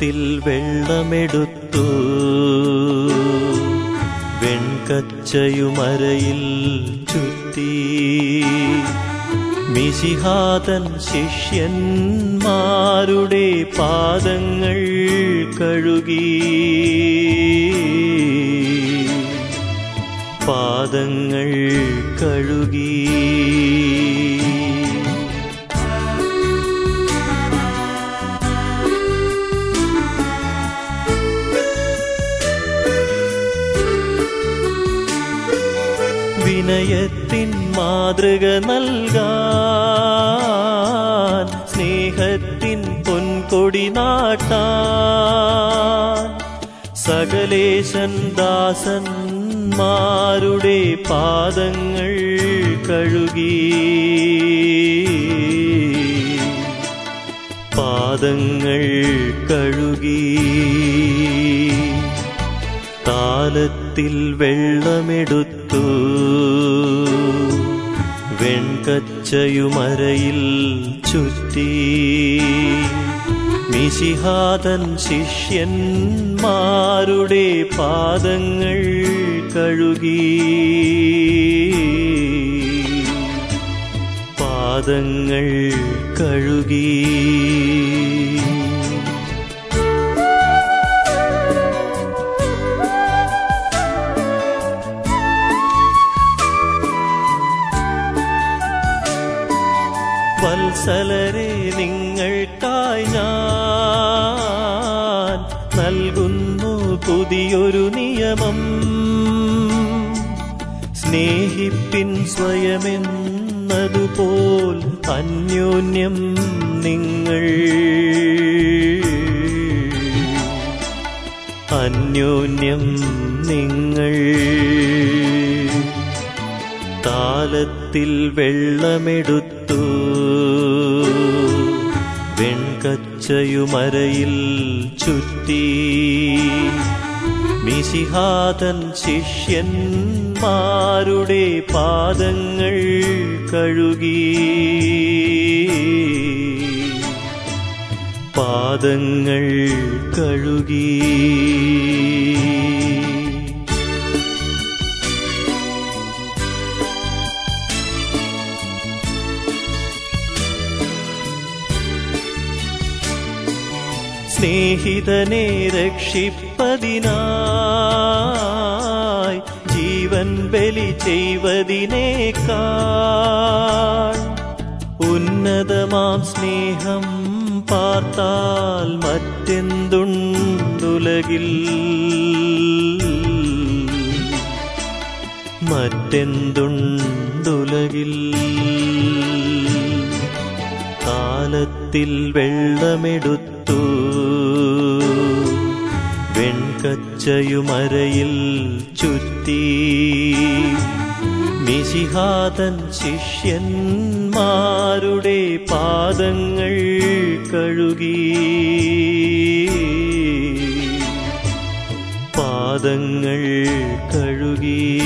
താലത്തിൽ വെള്ളമെടുത്തു. വെൺകച്ചയുമരയിൽ ചുറ്റി. മിശിഹാതൻ ശിഷ്യന്മാരുടെ പാദങ്ങൾ കഴുകി. പാദങ്ങൾ കഴുകി. വിനയത്തിൻ മാതൃക നൽകാൻ സ്നേഹത്തിൻ പൊൻകൊടി നാട്ടാൻ. സകലേശൻ ദാസന്മാരുടെ പാദങ്ങൾ കഴുകി. പാദങ്ങൾ കഴുകി. താലത്തിൽ വെള്ളമെടുത്തു. വെൺകച്ചയുമരയിൽ ചുറ്റി. മിശിഹാതൻ ശിഷ്യന്മാരുടെ പാദങ്ങൾ കഴുകി. പാദങ്ങൾ കഴുകി. വത്സലരെ നിങ്ങൾക്കായി ഞാൻ നൽകുന്നു പുതിയൊരു നിയമം. സ്നേഹിപ്പിൻ സ്വയമെന്നതുപോൽ അന്യോന്യം നിങ്ങൾ. അന്യോന്യം നിങ്ങൾ. താലത്തിൽ വെള്ളമെടുത്തു. വെൺകച്ചയുമരയിൽ ചുറ്റി. മിശിഹാതൻ ശിഷ്യന്മാരുടെ പാദങ്ങൾ കഴുകി. പാദങ്ങൾ കഴുകി. സ്നേഹിതനെ രക്ഷിപ്പതിനായി ജീവൻ ബലി ചെയ്വതിനേക്കാൾ. ഉന്നതമാം സ്നേഹം പാർത്താൽ മറ്റെന്തുണ്ടുലകിൽ? മറ്റെന്തുണ്ടുലകിൽ? കാലത്തിൽ വെള്ളമെടുത്തു വെൺകച്ചയുമരയിൽ ചുറ്റി. മിശിഹാതൻ ശിഷ്യന്മാരുടെ പാദങ്ങൾ കഴുകി. പാദങ്ങൾ കഴുകി.